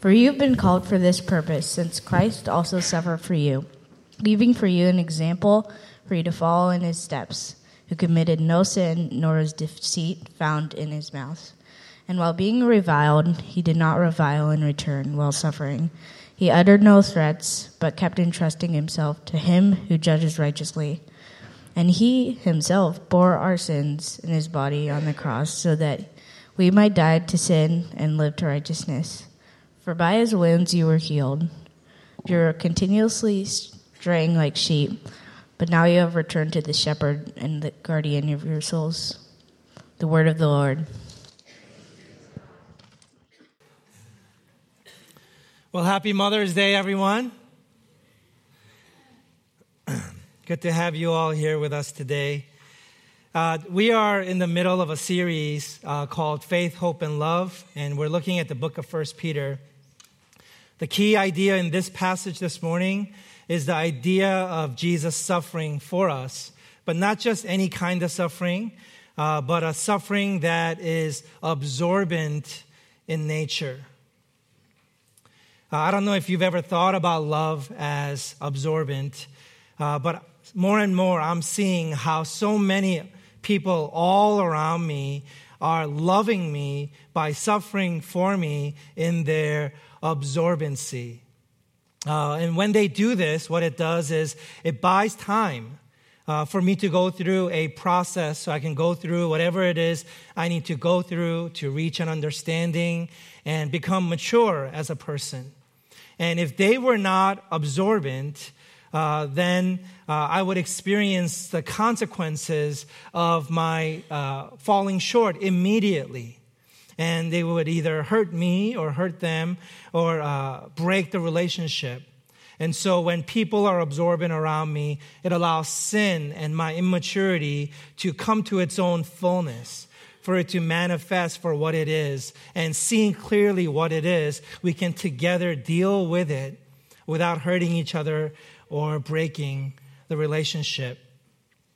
For you have been called for this purpose, since Christ also suffered for you, leaving for you an example for you to follow in his steps, who committed no sin, nor was deceit found in his mouth. And while being reviled, he did not revile in return while suffering. He uttered no threats, but kept entrusting himself to him who judges righteously. And he himself bore our sins in his body on the cross, so that we might die to sin and live to righteousness. For by his wounds you were healed. You were continuously straying like sheep, but now you have returned to the shepherd and the guardian of your souls. The word of the Lord. Well, happy Mother's Day, everyone. Good to have you all here with us today. Uh, we are in the middle of a series uh, called Faith, Hope, and Love, and we're looking at the book of First Peter. The key idea in this passage this morning is the idea of Jesus suffering for us, but not just any kind of suffering, uh, but a suffering that is absorbent in nature. Uh, I don't know if you've ever thought about love as absorbent, uh, but more and more I'm seeing how so many people all around me are loving me by suffering for me in their absorbency. Uh, and when they do this, what it does is it buys time uh, for me to go through a process so I can go through whatever it is I need to go through to reach an understanding and become mature as a person. And if they were not absorbent, uh, then uh, I would experience the consequences of my uh, falling short immediately. And they would either hurt me or hurt them or uh, break the relationship. And so when people are absorbent around me, it allows sin and my immaturity to come to its own fullness for it to manifest for what it is. And seeing clearly what it is, we can together deal with it without hurting each other or breaking the relationship.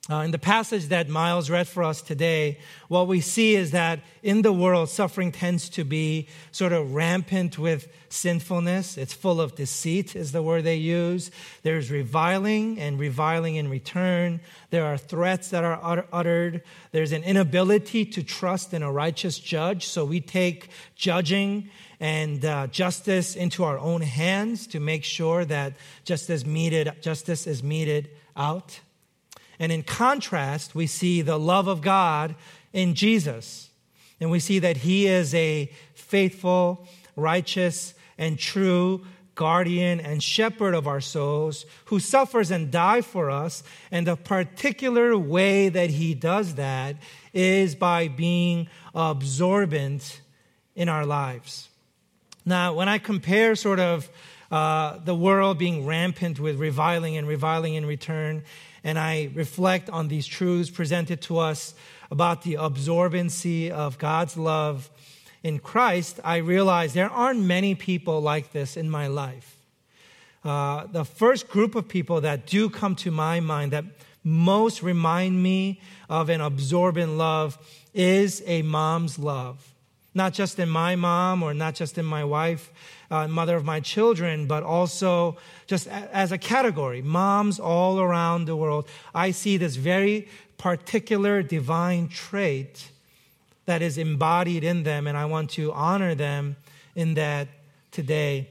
Uh, in the passage that Miles read for us today, what we see is that in the world, suffering tends to be sort of rampant with sinfulness. It's full of deceit, is the word they use. There's reviling and reviling in return. There are threats that are uttered. There's an inability to trust in a righteous judge. So we take judging and uh, justice into our own hands to make sure that justice, meted, justice is meted out. And in contrast, we see the love of God in Jesus. And we see that he is a faithful, righteous, and true guardian and shepherd of our souls who suffers and dies for us. And the particular way that he does that is by being absorbent in our lives. Now, when I compare sort of uh, the world being rampant with reviling and reviling in return, and I reflect on these truths presented to us about the absorbency of God's love in Christ, I realize there aren't many people like this in my life. Uh, the first group of people that do come to my mind that most remind me of an absorbent love is a mom's love not just in my mom or not just in my wife, uh, mother of my children, but also just a- as a category, moms all around the world. I see this very particular divine trait that is embodied in them, and I want to honor them in that today.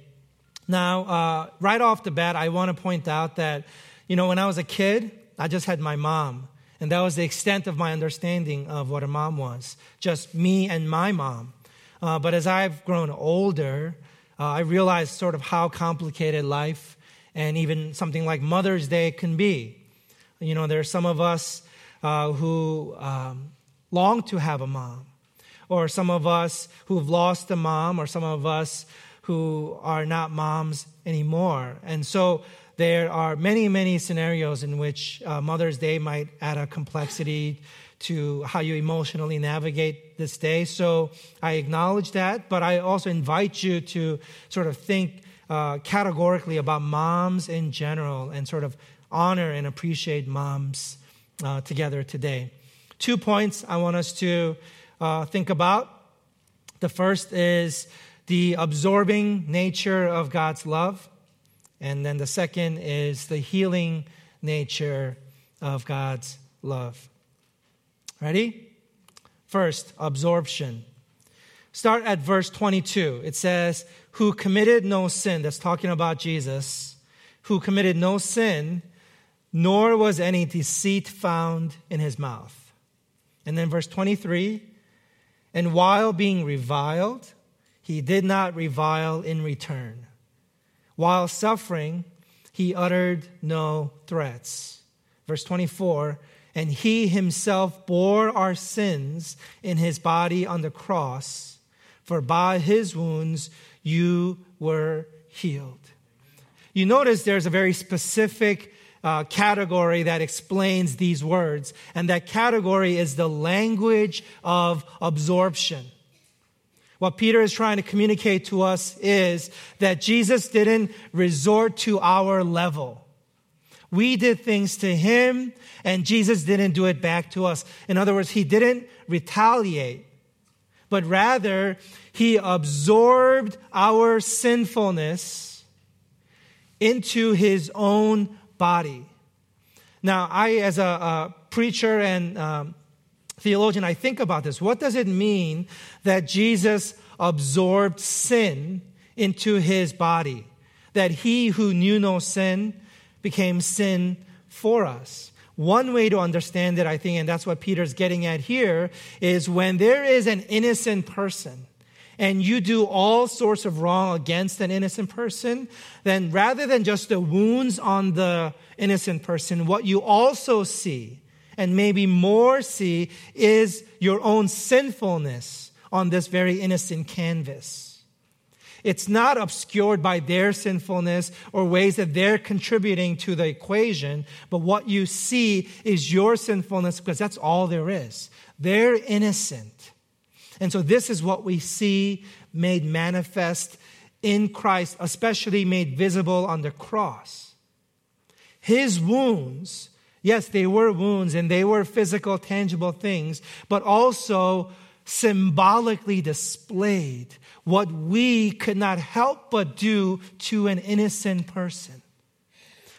Now, uh, right off the bat, I want to point out that, you know, when I was a kid, I just had my mom. And that was the extent of my understanding of what a mom was just me and my mom. Uh, but as I've grown older, uh, I realized sort of how complicated life and even something like Mother's Day can be. You know, there are some of us uh, who um, long to have a mom, or some of us who've lost a mom, or some of us who are not moms anymore. And so there are many, many scenarios in which uh, Mother's Day might add a complexity to how you emotionally navigate this day. So I acknowledge that, but I also invite you to sort of think uh, categorically about moms in general and sort of honor and appreciate moms uh, together today. Two points I want us to uh, think about. The first is the absorbing nature of God's love. And then the second is the healing nature of God's love. Ready? First, absorption. Start at verse 22. It says, Who committed no sin, that's talking about Jesus, who committed no sin, nor was any deceit found in his mouth. And then verse 23, and while being reviled, he did not revile in return. While suffering, he uttered no threats. Verse 24, and he himself bore our sins in his body on the cross, for by his wounds you were healed. You notice there's a very specific uh, category that explains these words, and that category is the language of absorption. What Peter is trying to communicate to us is that Jesus didn't resort to our level. We did things to him, and Jesus didn't do it back to us. In other words, he didn't retaliate, but rather, he absorbed our sinfulness into his own body. Now, I, as a, a preacher and um, theologian, I think about this. What does it mean that Jesus absorbed sin into his body? That he who knew no sin became sin for us. One way to understand it, I think, and that's what Peter's getting at here, is when there is an innocent person and you do all sorts of wrong against an innocent person, then rather than just the wounds on the innocent person, what you also see and maybe more see is your own sinfulness on this very innocent canvas. It's not obscured by their sinfulness or ways that they're contributing to the equation, but what you see is your sinfulness because that's all there is. They're innocent. And so this is what we see made manifest in Christ, especially made visible on the cross. His wounds Yes, they were wounds and they were physical, tangible things, but also symbolically displayed what we could not help but do to an innocent person.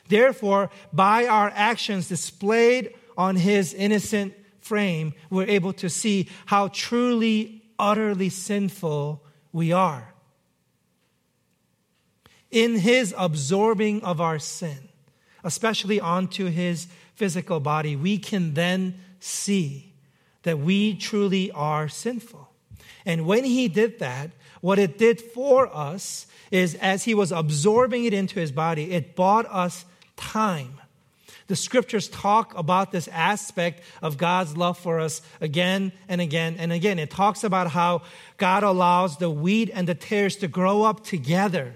Therefore, by our actions displayed on his innocent frame, we're able to see how truly, utterly sinful we are. In his absorbing of our sin, especially onto his physical body, we can then see that we truly are sinful. And when he did that, what it did for us is as he was absorbing it into his body, it bought us time. The scriptures talk about this aspect of God's love for us again and again and again. It talks about how God allows the wheat and the tares to grow up together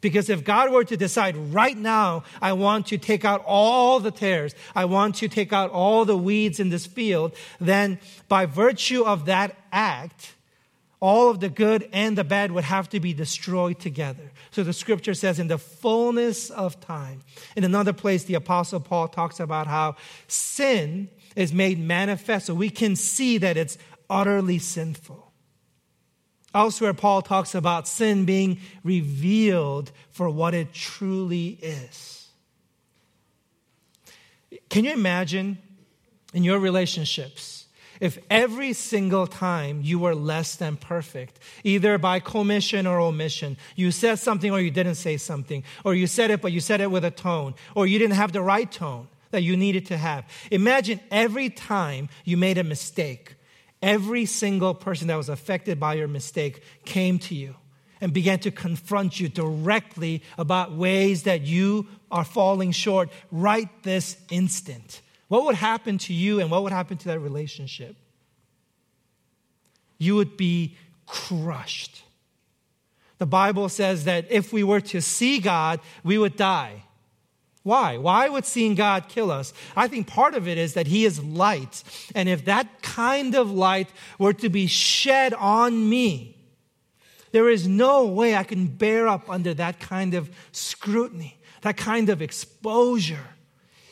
because if God were to decide right now, I want to take out all the tares, I want to take out all the weeds in this field, then by virtue of that act, all of the good and the bad would have to be destroyed together. So the scripture says, in the fullness of time. In another place, the apostle Paul talks about how sin is made manifest so we can see that it's utterly sinful. Elsewhere, Paul talks about sin being revealed for what it truly is. Can you imagine in your relationships if every single time you were less than perfect, either by commission or omission, you said something or you didn't say something, or you said it but you said it with a tone, or you didn't have the right tone that you needed to have? Imagine every time you made a mistake Every single person that was affected by your mistake came to you and began to confront you directly about ways that you are falling short right this instant. What would happen to you and what would happen to that relationship? You would be crushed. The Bible says that if we were to see God, we would die. Why? Why would seeing God kill us? I think part of it is that He is light. And if that kind of light were to be shed on me, there is no way I can bear up under that kind of scrutiny, that kind of exposure.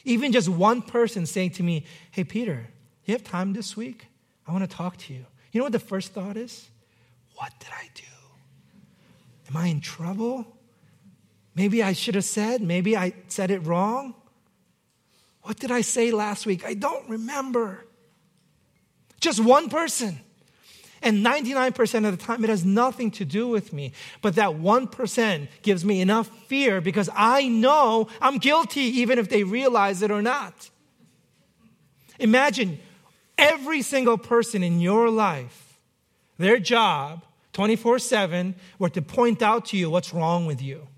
Even just one person saying to me, Hey, Peter, you have time this week? I want to talk to you. You know what the first thought is? What did I do? Am I in trouble? Maybe I should have said, maybe I said it wrong. What did I say last week? I don't remember. Just one person. And 99% of the time, it has nothing to do with me. But that 1% gives me enough fear because I know I'm guilty, even if they realize it or not. Imagine every single person in your life, their job 24 7 were to point out to you what's wrong with you.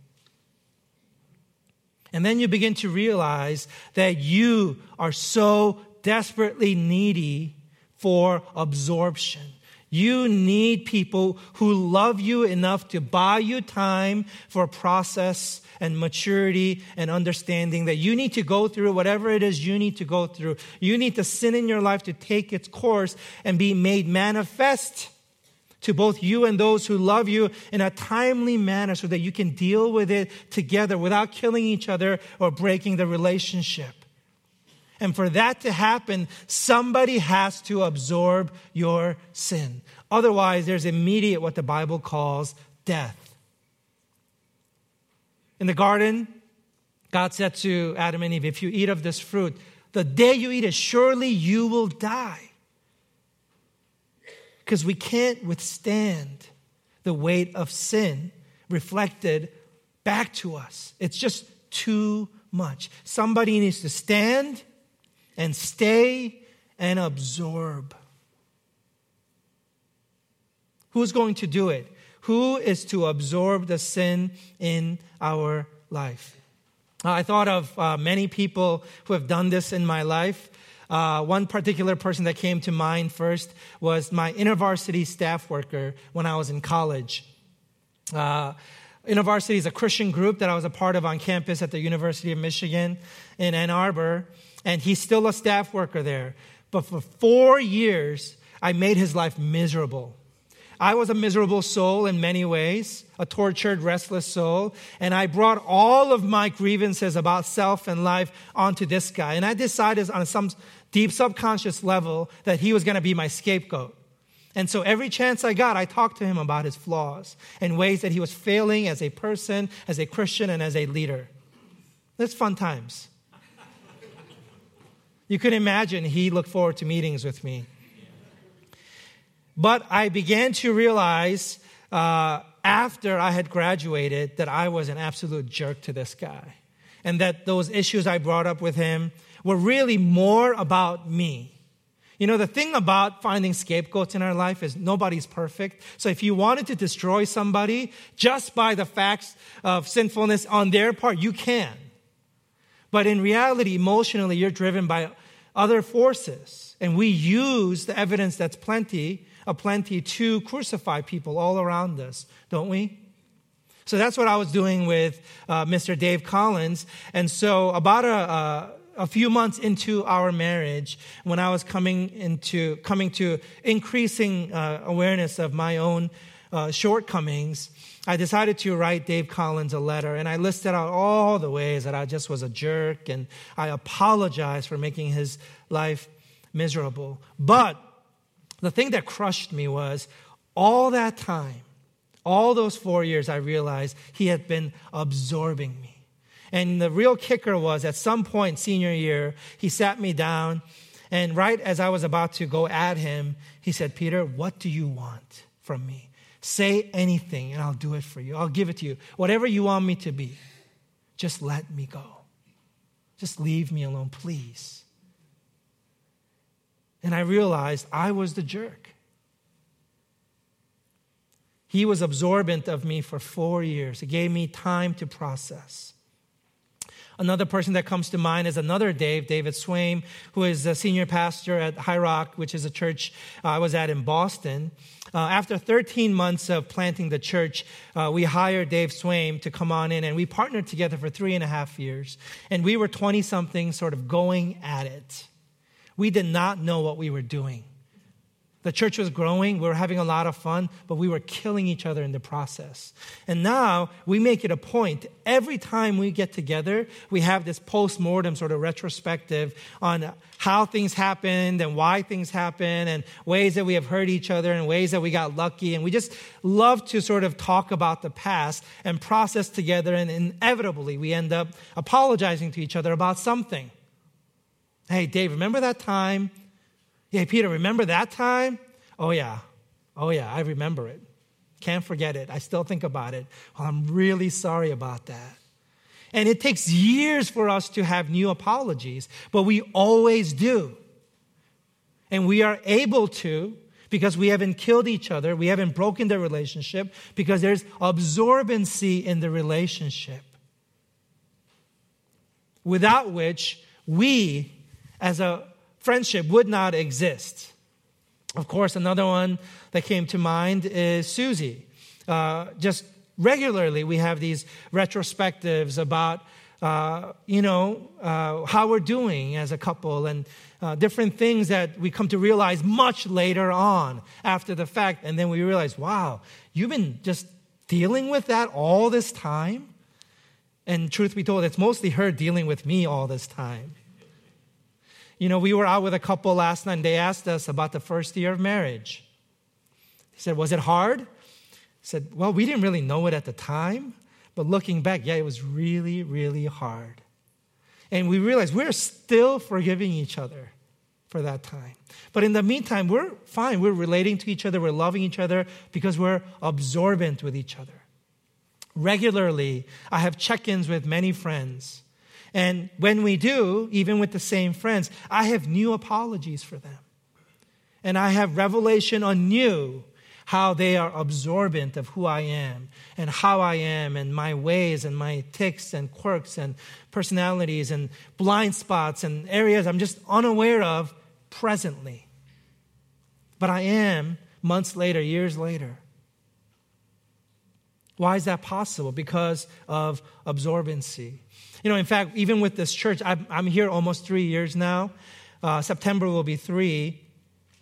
And then you begin to realize that you are so desperately needy for absorption. You need people who love you enough to buy you time for process and maturity and understanding that you need to go through whatever it is you need to go through. You need the sin in your life to take its course and be made manifest to both you and those who love you in a timely manner so that you can deal with it together without killing each other or breaking the relationship. And for that to happen, somebody has to absorb your sin. Otherwise, there's immediate what the Bible calls death. In the garden, God said to Adam and Eve, If you eat of this fruit, the day you eat it, surely you will die because we can't withstand the weight of sin reflected back to us. It's just too much. Somebody needs to stand and stay and absorb. Who's going to do it? Who is to absorb the sin in our life? I thought of uh, many people who have done this in my life. Uh, one particular person that came to mind first was my InterVarsity staff worker when I was in college. Uh, InterVarsity is a Christian group that I was a part of on campus at the University of Michigan in Ann Arbor, and he's still a staff worker there. But for four years, I made his life miserable. I was a miserable soul in many ways, a tortured, restless soul, and I brought all of my grievances about self and life onto this guy. And I decided on some deep subconscious level that he was going to be my scapegoat. And so every chance I got, I talked to him about his flaws and ways that he was failing as a person, as a Christian, and as a leader. That's fun times. You could imagine he looked forward to meetings with me. But I began to realize uh, after I had graduated that I was an absolute jerk to this guy. And that those issues I brought up with him were really more about me. You know, the thing about finding scapegoats in our life is nobody's perfect. So if you wanted to destroy somebody just by the facts of sinfulness on their part, you can. But in reality, emotionally, you're driven by other forces. And we use the evidence that's plenty aplenty to crucify people all around us, don't we? So that's what I was doing with uh, Mr. Dave Collins. And so, about a, a, a, few months into our marriage, when I was coming into coming to increasing uh, awareness of my own uh, shortcomings, I decided to write Dave Collins a letter, and I listed out all the ways that I just was a jerk, and I apologized for making his life miserable. But the thing that crushed me was all that time, all those four years, I realized he had been absorbing me. And the real kicker was at some point, senior year, he sat me down, and right as I was about to go at him, he said, Peter, what do you want from me? Say anything, and I'll do it for you. I'll give it to you. Whatever you want me to be, just let me go. Just leave me alone, please. And I realized I was the jerk. He was absorbent of me for four years. It gave me time to process. Another person that comes to mind is another Dave, David Swaim, who is a senior pastor at High Rock, which is a church uh, I was at in Boston. Uh, after 13 months of planting the church, uh, we hired Dave Swaim to come on in, and we partnered together for three and a half years. And we were 20 something, sort of going at it. We did not know what we were doing. The church was growing. We were having a lot of fun, but we were killing each other in the process. And now we make it a point. Every time we get together, we have this post mortem sort of retrospective on how things happened and why things happened and ways that we have hurt each other and ways that we got lucky. And we just love to sort of talk about the past and process together. And inevitably, we end up apologizing to each other about something. Hey, Dave, remember that time? Hey, Peter, remember that time? Oh, yeah. Oh, yeah, I remember it. Can't forget it. I still think about it. Well, I'm really sorry about that. And it takes years for us to have new apologies, but we always do. And we are able to because we haven't killed each other, we haven't broken the relationship, because there's absorbency in the relationship. Without which we, as a friendship would not exist. Of course, another one that came to mind is Susie. Uh, just regularly, we have these retrospectives about, uh, you know, uh, how we're doing as a couple and uh, different things that we come to realize much later on after the fact. And then we realize, wow, you've been just dealing with that all this time? And truth be told, it's mostly her dealing with me all this time. You know, we were out with a couple last night and they asked us about the first year of marriage. He said, Was it hard? I said, Well, we didn't really know it at the time, but looking back, yeah, it was really, really hard. And we realized we're still forgiving each other for that time. But in the meantime, we're fine. We're relating to each other, we're loving each other because we're absorbent with each other. Regularly, I have check ins with many friends and when we do, even with the same friends, I have new apologies for them. And I have revelation on new how they are absorbent of who I am and how I am and my ways and my tics and quirks and personalities and blind spots and areas I'm just unaware of presently. But I am months later, years later. Why is that possible? Because of absorbency. You know, in fact, even with this church, I'm, here almost three years now. Uh, September will be three,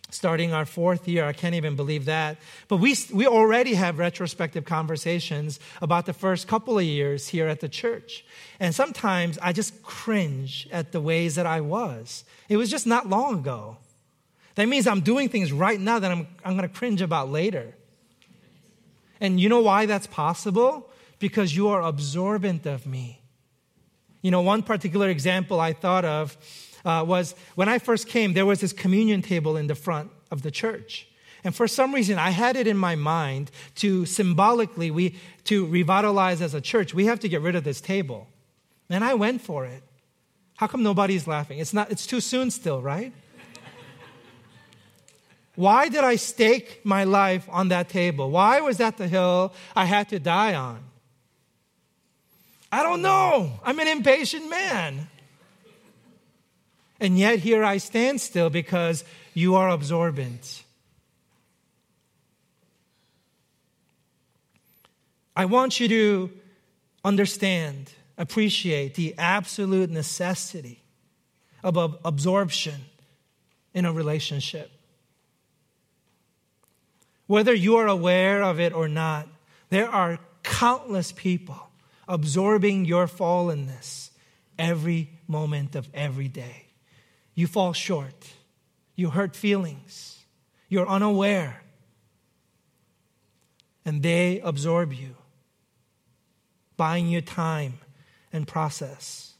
starting our fourth year. I can't even believe that. But we, we already have retrospective conversations about the first couple of years here at the church. And sometimes I just cringe at the ways that I was. It was just not long ago. That means I'm doing things right now that I'm, I'm going to cringe about later. And you know why that's possible? Because you are absorbent of me. You know, one particular example I thought of uh, was when I first came, there was this communion table in the front of the church. And for some reason, I had it in my mind to symbolically, we, to revitalize as a church, we have to get rid of this table. And I went for it. How come nobody's laughing? It's, not, it's too soon still, right? Why did I stake my life on that table? Why was that the hill I had to die on? I don't know. I'm an impatient man. And yet here I stand still because you are absorbent. I want you to understand, appreciate the absolute necessity of absorption in a relationship. Whether you are aware of it or not, there are countless people absorbing your fallenness every moment of every day. You fall short. You hurt feelings. You're unaware. And they absorb you, buying you time and process,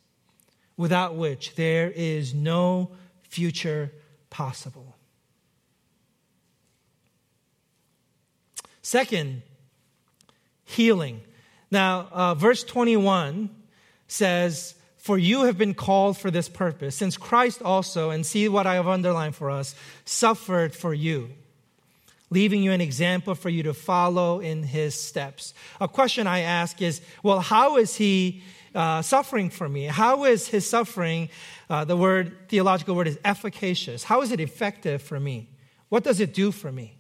without which there is no future possible. Second, healing. Now, uh, verse 21 says, For you have been called for this purpose, since Christ also, and see what I have underlined for us, suffered for you, leaving you an example for you to follow in his steps. A question I ask is, well, how is he uh, suffering for me? How is his suffering, uh, the word, theological word is efficacious? How is it effective for me? What does it do for me?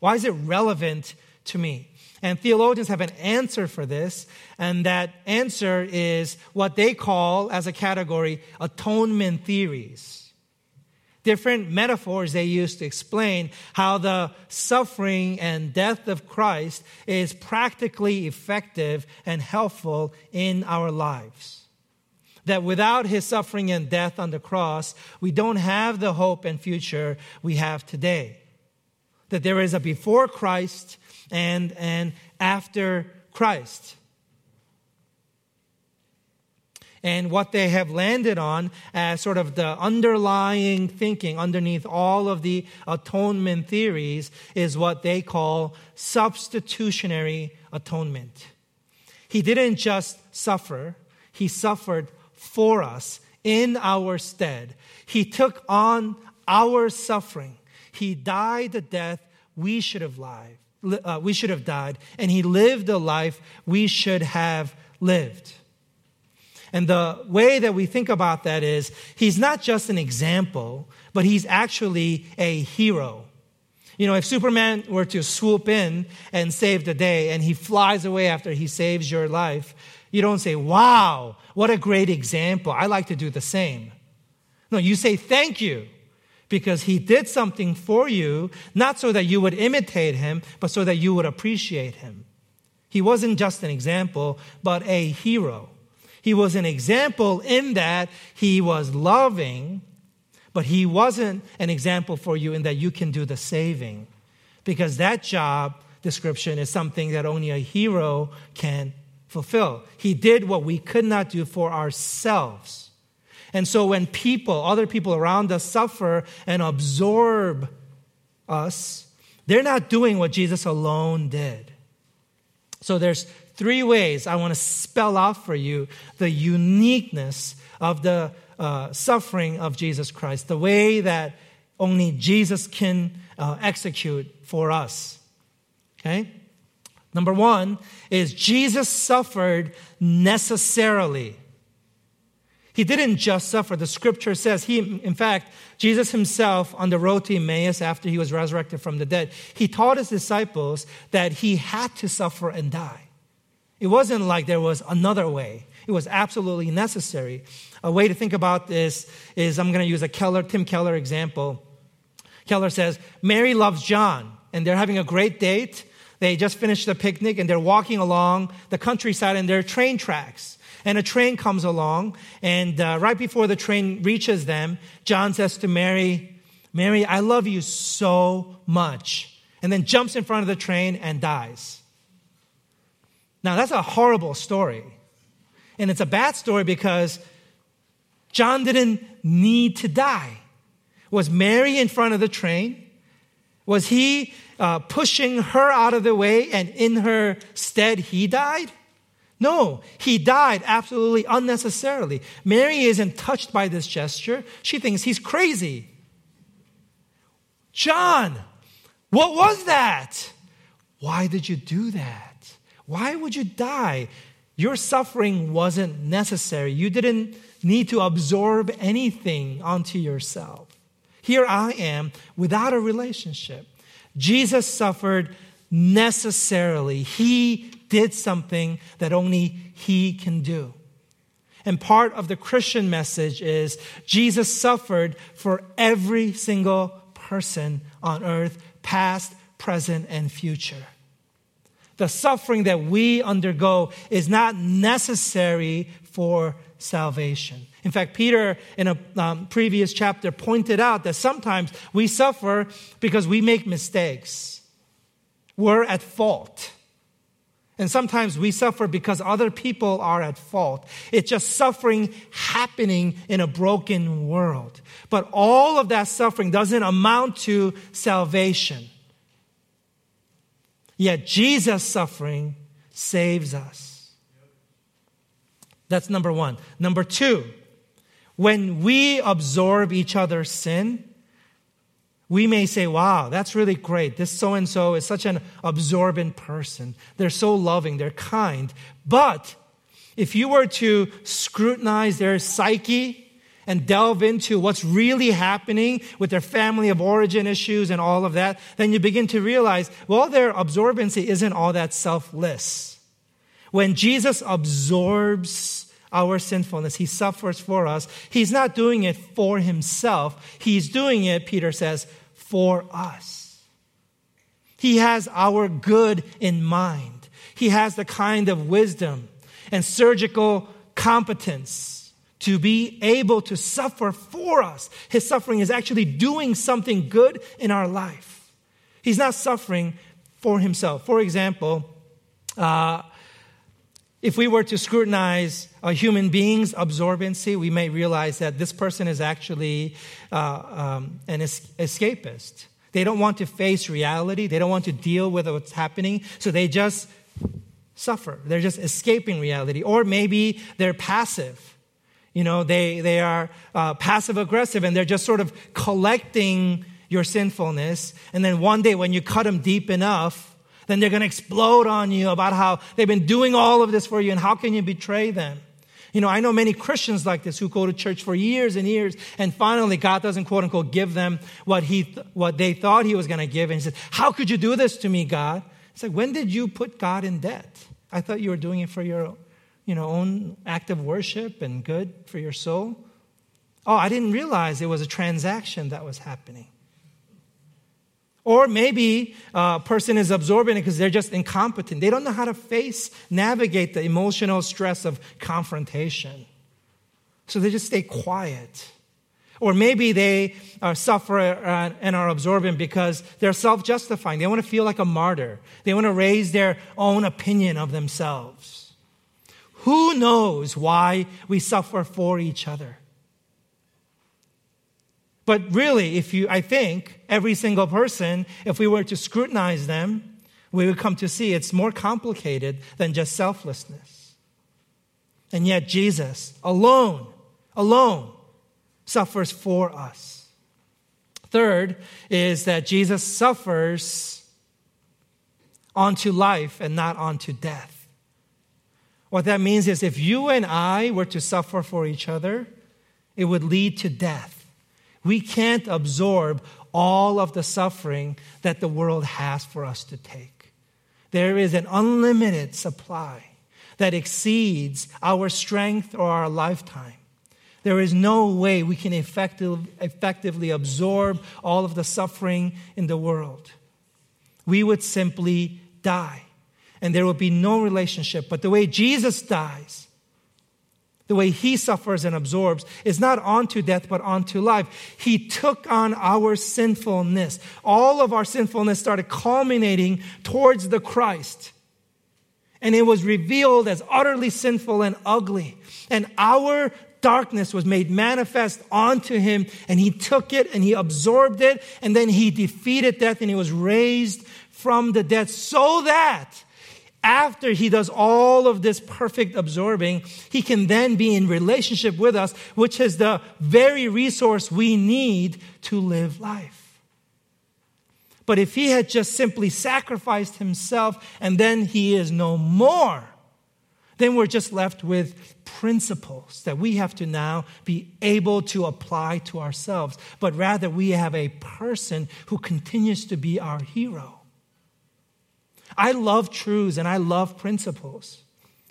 Why is it relevant to me? And theologians have an answer for this, and that answer is what they call, as a category, atonement theories. different metaphors they use to explain how the suffering and death of Christ is practically effective and helpful in our lives. That without his suffering and death on the cross, we don't have the hope and future we have today. That there is a before Christ and an after Christ and what they have landed on as sort of the underlying thinking underneath all of the atonement theories is what they call substitutionary atonement. He didn't just suffer, he suffered for us in our stead. He took on our suffering. He died the death we should have lived. Uh, we should have died, and he lived the life we should have lived. And the way that we think about that is he's not just an example, but he's actually a hero. You know, if Superman were to swoop in and save the day and he flies away after he saves your life, you don't say, wow, what a great example. I like to do the same. No, you say thank you because he did something for you, not so that you would imitate him, but so that you would appreciate him. He wasn't just an example, but a hero. He was an example in that he was loving, but he wasn't an example for you in that you can do the saving. Because that job description is something that only a hero can fulfill. He did what we could not do for ourselves. And so when people, other people around us suffer and absorb us, they're not doing what Jesus alone did. So there's three ways I want to spell out for you the uniqueness of the uh, suffering of Jesus Christ, the way that only Jesus can uh, execute for us. Okay? Number one is Jesus suffered necessarily. He didn't just suffer. The scripture says he, in fact, Jesus himself on the road to Emmaus after he was resurrected from the dead, he taught his disciples that he had to suffer and die. It wasn't like there was another way. It was absolutely necessary. A way to think about this is I'm going to use a Keller, Tim Keller example. Keller says, Mary loves John, and they're having a great date. They just finished the picnic, and they're walking along the countryside, and there are train tracks. And a train comes along, and uh, right before the train reaches them, John says to Mary, Mary, I love you so much. And then jumps in front of the train and dies. Now, that's a horrible story. And it's a bad story because John didn't need to die. Was Mary in front of the train? Was he uh, pushing her out of the way and in her stead he died? No, he died absolutely unnecessarily. Mary isn't touched by this gesture. She thinks he's crazy. John, what was that? Why did you do that? Why would you die? Your suffering wasn't necessary. You didn't need to absorb anything onto yourself. Here I am without a relationship. Jesus suffered necessarily. He did something that only He can do. And part of the Christian message is Jesus suffered for every single person on earth, past, present, and future the suffering that we undergo is not necessary for salvation. In fact, Peter, in a um, previous chapter, pointed out that sometimes we suffer because we make mistakes. We're at fault. And sometimes we suffer because other people are at fault. It's just suffering happening in a broken world. But all of that suffering doesn't amount to salvation. Yet Jesus' suffering saves us. That's number one. Number two, when we absorb each other's sin, we may say, wow, that's really great. This so and so is such an absorbent person. They're so loving, they're kind. But if you were to scrutinize their psyche, and delve into what's really happening with their family of origin issues and all of that, then you begin to realize, well, their absorbency isn't all that selfless. When Jesus absorbs our sinfulness. He suffers for us. He's not doing it for himself. He's doing it, Peter says, for us. He has our good in mind. He has the kind of wisdom and surgical competence to be able to suffer for us. His suffering is actually doing something good in our life. He's not suffering for himself. For example, uh, if we were to scrutinize a human being's absorbency, we may realize that this person is actually uh, um, an es- escapist. They don't want to face reality, they don't want to deal with what's happening, so they just suffer. They're just escaping reality. Or maybe they're passive. You know, they, they are uh, passive aggressive and they're just sort of collecting your sinfulness. And then one day when you cut them deep enough, then they're going to explode on you about how they've been doing all of this for you and how can you betray them. You know, I know many Christians like this who go to church for years and years, and finally God doesn't quote unquote give them what he, th- what they thought he was going to give. And he said, how could you do this to me, God? It's like, when did you put God in debt? I thought you were doing it for your, you know, own act of worship and good for your soul. Oh, I didn't realize it was a transaction that was happening. Or maybe a person is absorbing it because they're just incompetent. They don't know how to face, navigate the emotional stress of confrontation. So they just stay quiet. Or maybe they uh, suffer uh, and are absorbent because they're self justifying. They want to feel like a martyr, they want to raise their own opinion of themselves. Who knows why we suffer for each other? But really, if you, I think every single person, if we were to scrutinize them, we would come to see it's more complicated than just selflessness. And yet, Jesus alone, alone, suffers for us. Third is that Jesus suffers onto life and not onto death. What that means is if you and I were to suffer for each other, it would lead to death. We can't absorb all of the suffering that the world has for us to take. There is an unlimited supply that exceeds our strength or our lifetime. There is no way we can effective, effectively absorb all of the suffering in the world. We would simply die, and there would be no relationship. But the way Jesus dies, the way he suffers and absorbs is not onto death, but onto life. He took on our sinfulness. All of our sinfulness started culminating towards the Christ. And it was revealed as utterly sinful and ugly. And our darkness was made manifest onto him, and he took it and he absorbed it, and then he defeated death and he was raised from the dead so that after he does all of this perfect absorbing, he can then be in relationship with us, which is the very resource we need to live life. But if he had just simply sacrificed himself and then he is no more, then we're just left with principles that we have to now be able to apply to ourselves. But rather, we have a person who continues to be our hero. I love truths and I love principles.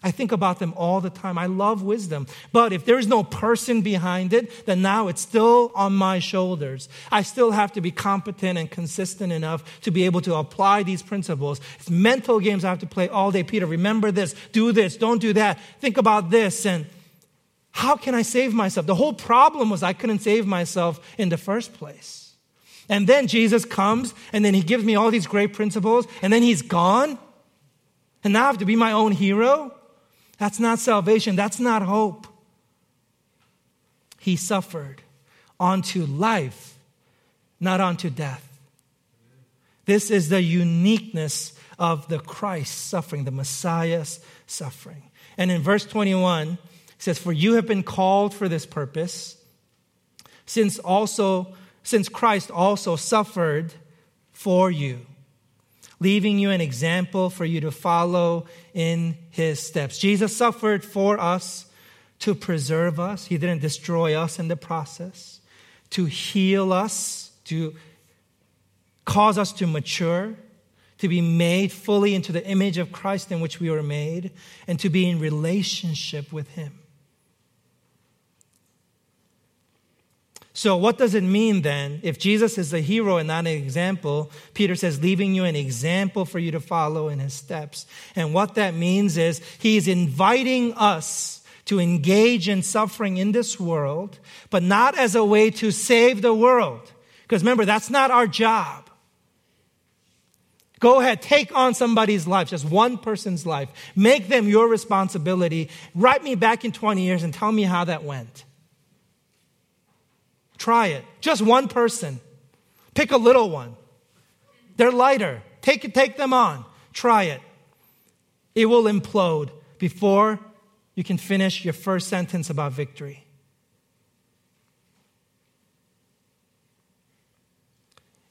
I think about them all the time. I love wisdom. But if there's no person behind it, then now it's still on my shoulders. I still have to be competent and consistent enough to be able to apply these principles. It's mental games I have to play all day. Peter, remember this, do this, don't do that, think about this. And how can I save myself? The whole problem was I couldn't save myself in the first place. And then Jesus comes and then he gives me all these great principles and then he's gone. And now I have to be my own hero? That's not salvation. That's not hope. He suffered onto life, not onto death. This is the uniqueness of the Christ suffering, the Messiah's suffering. And in verse 21, it says, For you have been called for this purpose, since also since Christ also suffered for you, leaving you an example for you to follow in his steps. Jesus suffered for us to preserve us, he didn't destroy us in the process, to heal us, to cause us to mature. To be made fully into the image of Christ in which we were made, and to be in relationship with Him. So, what does it mean then? If Jesus is the hero and not an example, Peter says, leaving you an example for you to follow in his steps. And what that means is he's inviting us to engage in suffering in this world, but not as a way to save the world. Because remember, that's not our job. Go ahead, take on somebody's life, just one person's life. Make them your responsibility. Write me back in 20 years and tell me how that went. Try it. Just one person. Pick a little one. They're lighter. Take, it, take them on. Try it. It will implode before you can finish your first sentence about victory.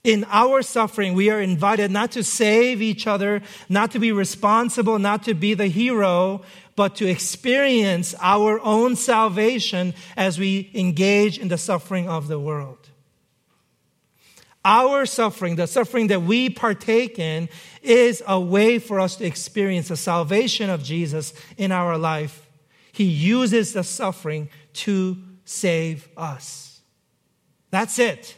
In our suffering, we are invited not to save each other, not to be responsible, not to be the hero, but to experience our own salvation as we engage in the suffering of the world. Our suffering, the suffering that we partake in, is a way for us to experience the salvation of Jesus in our life. He uses the suffering to save us. That's it.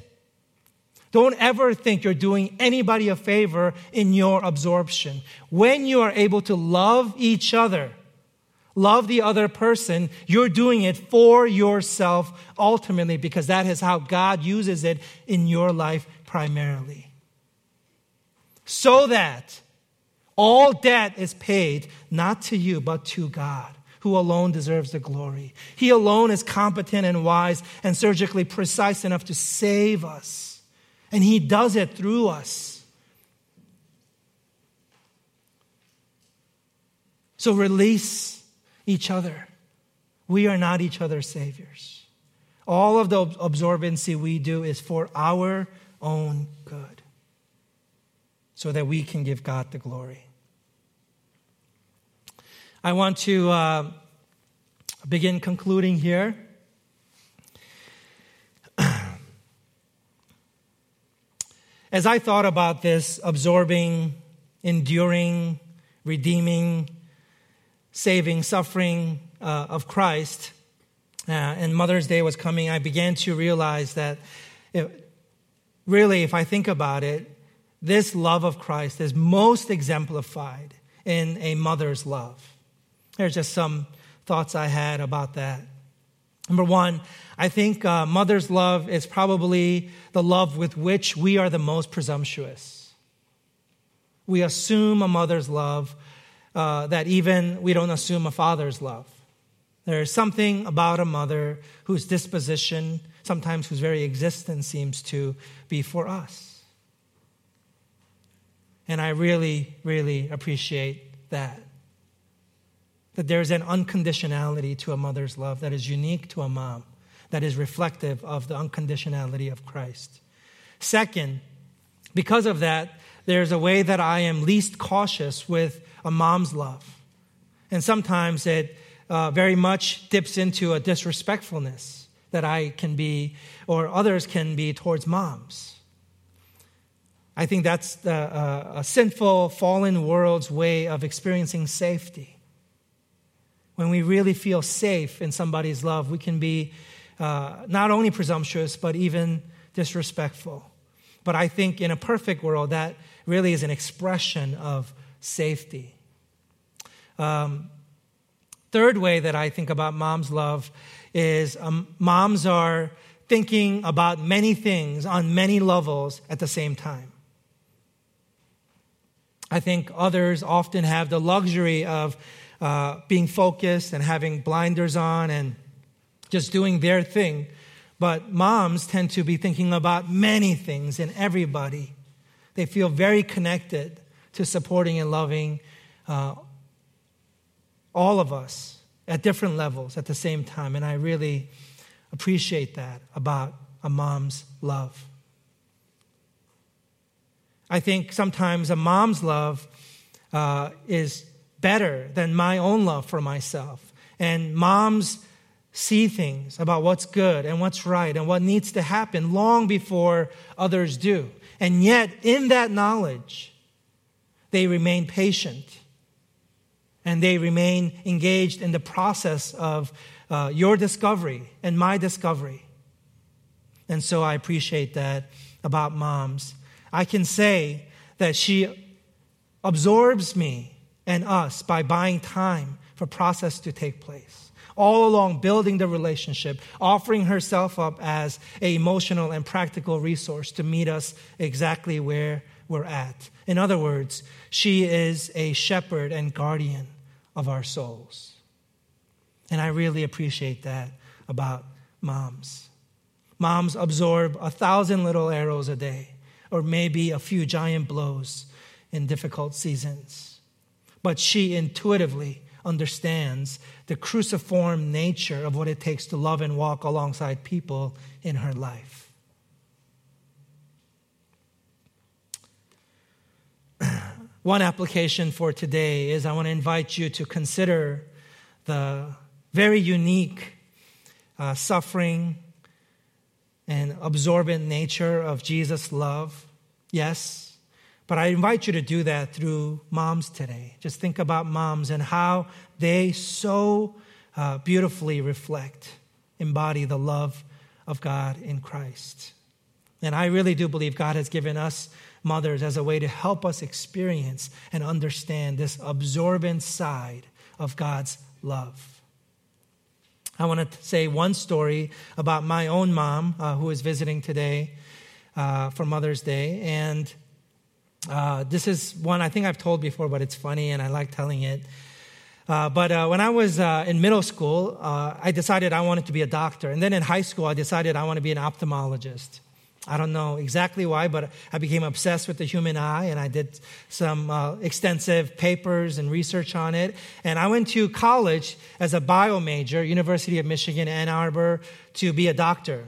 Don't ever think you're doing anybody a favor in your absorption. When you are able to love each other, love the other person, you're doing it for yourself ultimately because that is how God uses it in your life primarily. So that all debt is paid not to you, but to God, who alone deserves the glory. He alone is competent and wise and surgically precise enough to save us. And He does it through us. So release each other. We are not each other's saviors. All of the absorbency we do is for our own good, so that we can give God the glory. I want to uh, begin concluding here. As I thought about this absorbing, enduring, redeeming, saving, suffering uh, of Christ, uh, and Mother's Day was coming, I began to realize that it, really, if I think about it, this love of Christ is most exemplified in a mother's love. There's just some thoughts I had about that. Number one, I think uh, mother's love is probably the love with which we are the most presumptuous. We assume a mother's love uh, that even we don't assume a father's love. There's something about a mother whose disposition, sometimes whose very existence, seems to be for us. And I really, really appreciate that. That there's an unconditionality to a mother's love that is unique to a mom, that is reflective of the unconditionality of Christ. Second, because of that, there's a way that I am least cautious with a mom's love. And sometimes it uh, very much dips into a disrespectfulness that I can be, or others can be towards moms. I think that's the, uh, a sinful, fallen world's way of experiencing safety. When we really feel safe in somebody's love, we can be uh, not only presumptuous, but even disrespectful. But I think in a perfect world, that really is an expression of safety. Um, third way that I think about mom's love is um, moms are thinking about many things on many levels at the same time. I think others often have the luxury of uh, being focused and having blinders on and just doing their thing. But moms tend to be thinking about many things and everybody. They feel very connected to supporting and loving uh, all of us at different levels at the same time. And I really appreciate that about a mom's love. I think sometimes a mom's love uh, is better than my own love for myself. And moms see things about what's good and what's right and what needs to happen long before others do. And yet, in that knowledge, they remain patient and they remain engaged in the process of uh, your discovery and my discovery. And so I appreciate that about moms. I can say that she absorbs me and us by buying time for process to take place. All along building the relationship, offering herself up as an emotional and practical resource to meet us exactly where we're at. In other words, she is a shepherd and guardian of our souls. And I really appreciate that about moms. Moms absorb a thousand little arrows a day, or maybe a few giant blows in difficult seasons. But she intuitively understands the cruciform nature of what it takes to love and walk alongside people in her life. One application for today is I want to invite you to consider the very unique uh, suffering and absorbent nature of Jesus' love. Yes, but I invite you to do that through moms today. Just think about moms and how they so uh, beautifully reflect, embody the love of God in Christ. And I really do believe God has given us mothers as a way to help us experience and understand this absorbent side of God's love. I want to say one story about my own mom uh, who is visiting today uh, for Mother's Day. And uh, this is one I think I've told before, but it's funny and I like telling it. Uh, but uh, when I was uh, in middle school, I decided I wanted to be a doctor. And then in high school, I decided I want to be an ophthalmologist. I don't know exactly why, but I became obsessed with the human eye and I did some uh, extensive papers and research on it. And I went to college as a bio major, University of Michigan, Ann Arbor, to be a doctor.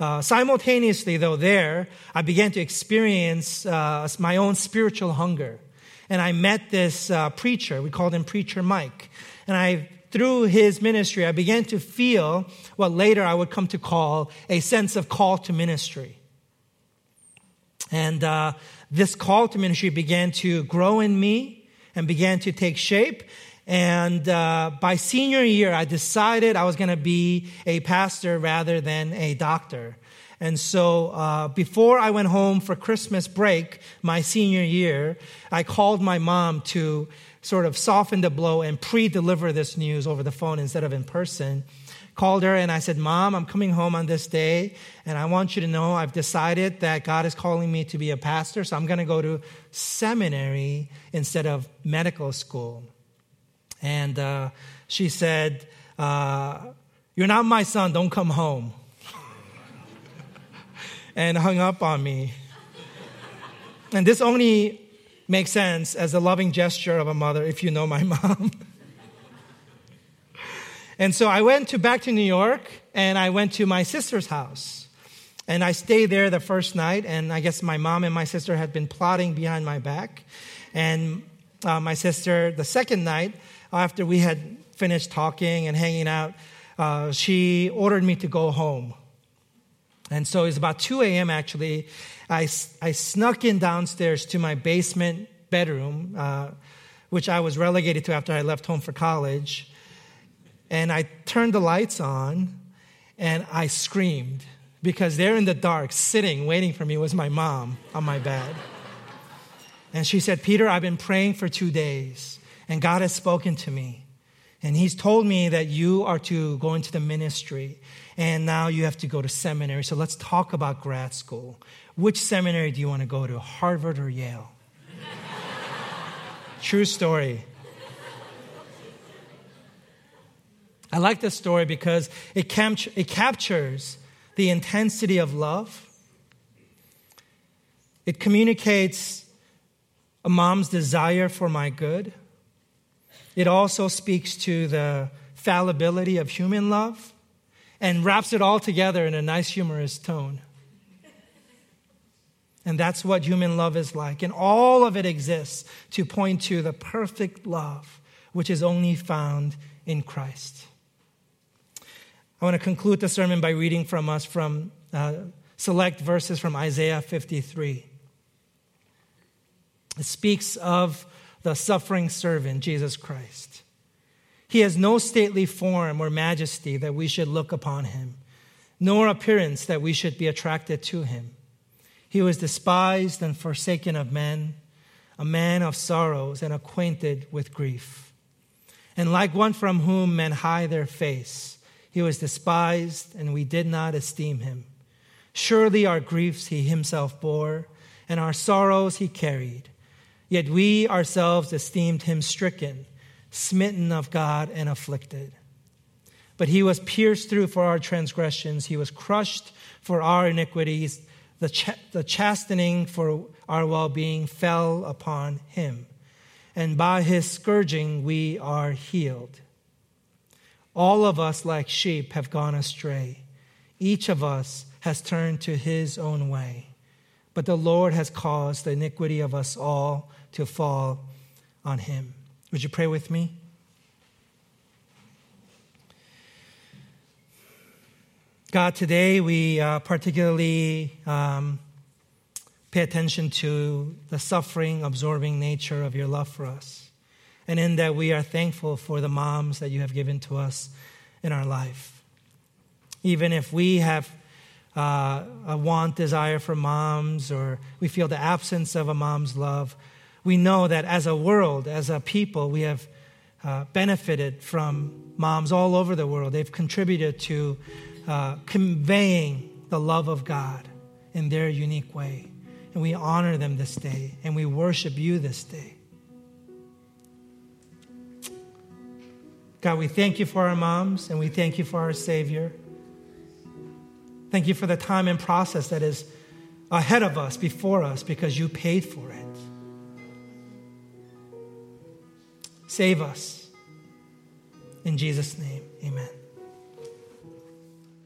Uh, simultaneously, though, there, I began to experience uh, my own spiritual hunger. And I met this uh, preacher, we called him Preacher Mike. And I through his ministry, I began to feel what later I would come to call a sense of call to ministry. And uh, this call to ministry began to grow in me and began to take shape. And uh, by senior year, I decided I was going to be a pastor rather than a doctor. And so uh, before I went home for Christmas break, my senior year, I called my mom to sort of soften the blow and pre deliver this news over the phone instead of in person called her and I said, Mom, I'm coming home on this day, and I want you to know I've decided that God is calling me to be a pastor, so I'm going to go to seminary instead of medical school. And uh, she said, uh, You're not my son, don't come home. and hung up on me. And this only makes sense as a loving gesture of a mother if you know my mom. And so I went to back to New York and I went to my sister's house. And I stayed there the first night, and I guess my mom and my sister had been plotting behind my back. And uh, my sister, the second night, after we had finished talking and hanging out, uh, she ordered me to go home. And so it was about 2 a.m. actually. I, I snuck in downstairs to my basement bedroom, uh, which I was relegated to after I left home for college and I turned the lights on and I screamed because there in the dark, sitting, waiting for me, was my mom on my bed. And she said, Peter, I've been praying for two days, and God has spoken to me. And He's told me that you are to go into the ministry, and now you have to go to seminary. So let's talk about grad school. Which seminary do you want to go to, Harvard or Yale? True story. I like this story because it, it captures the intensity of love. It communicates a mom's desire for my good. It also speaks to the fallibility of human love and wraps it all together in a nice, humorous tone. And that's what human love is like. And all of it exists to point to the perfect love, which is only found in Christ. I want to conclude the sermon by reading from us from uh, select verses from Isaiah 53. It speaks of the suffering servant, Jesus Christ. He has no stately form or majesty that we should look upon him, nor appearance that we should be attracted to him. He was despised and forsaken of men, a man of sorrows and acquainted with grief. And like one from whom men hide their face, he was despised, and we did not esteem him. Surely our griefs he himself bore, and our sorrows he carried. Yet we ourselves esteemed him stricken, smitten of God, and afflicted. But he was pierced through for our transgressions, he was crushed for our iniquities. The, ch- the chastening for our well being fell upon him, and by his scourging we are healed. All of us, like sheep, have gone astray. Each of us has turned to his own way. But the Lord has caused the iniquity of us all to fall on him. Would you pray with me? God, today we uh, particularly um, pay attention to the suffering, absorbing nature of your love for us. And in that, we are thankful for the moms that you have given to us in our life. Even if we have uh, a want, desire for moms, or we feel the absence of a mom's love, we know that as a world, as a people, we have uh, benefited from moms all over the world. They've contributed to uh, conveying the love of God in their unique way. And we honor them this day, and we worship you this day. God, we thank you for our moms, and we thank you for our Savior. Thank you for the time and process that is ahead of us, before us, because you paid for it. Save us. In Jesus' name, amen.